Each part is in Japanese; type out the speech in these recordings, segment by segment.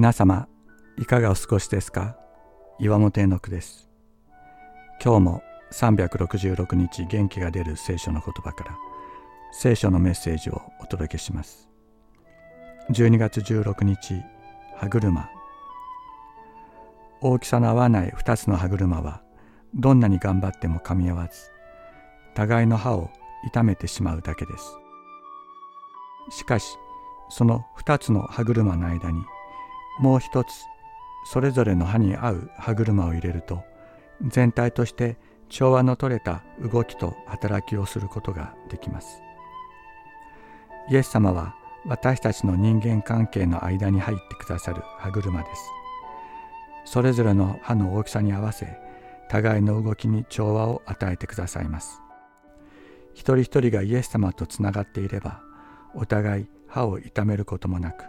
皆様いかがお過ごしですか？岩本絵の句です。今日も366日元気が出る聖書の言葉から聖書のメッセージをお届けします。12月16日歯車。大きさの合わない2つの歯車はどんなに頑張っても噛み合わず互いの歯を痛めてしまうだけです。しかしその2つの歯車の間にもう一つそれぞれの歯に合う歯車を入れると全体として調和の取れた動きと働きをすることができます。イエス様は私たちの人間関係の間に入ってくださる歯車です。それぞれの歯の大きさに合わせ互いの動きに調和を与えてくださいます。一人一人がイエス様とつながっていればお互い歯を痛めることもなく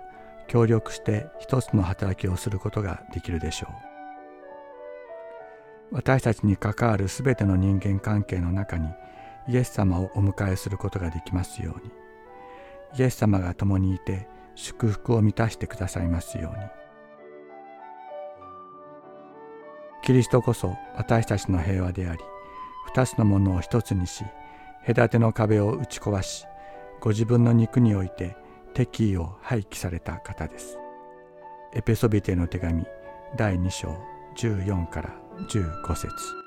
協力して一つの働きをすることができるでしょう。私たちに関わるすべての人間関係の中にイエス様をお迎えすることができますように。イエス様が共にいて祝福を満たしてくださいますように。キリストこそ私たちの平和であり二つのものを一つにし隔ての壁を打ち壊しご自分の肉において敵意を廃棄された方です。エペソビテの手紙第2章14から15節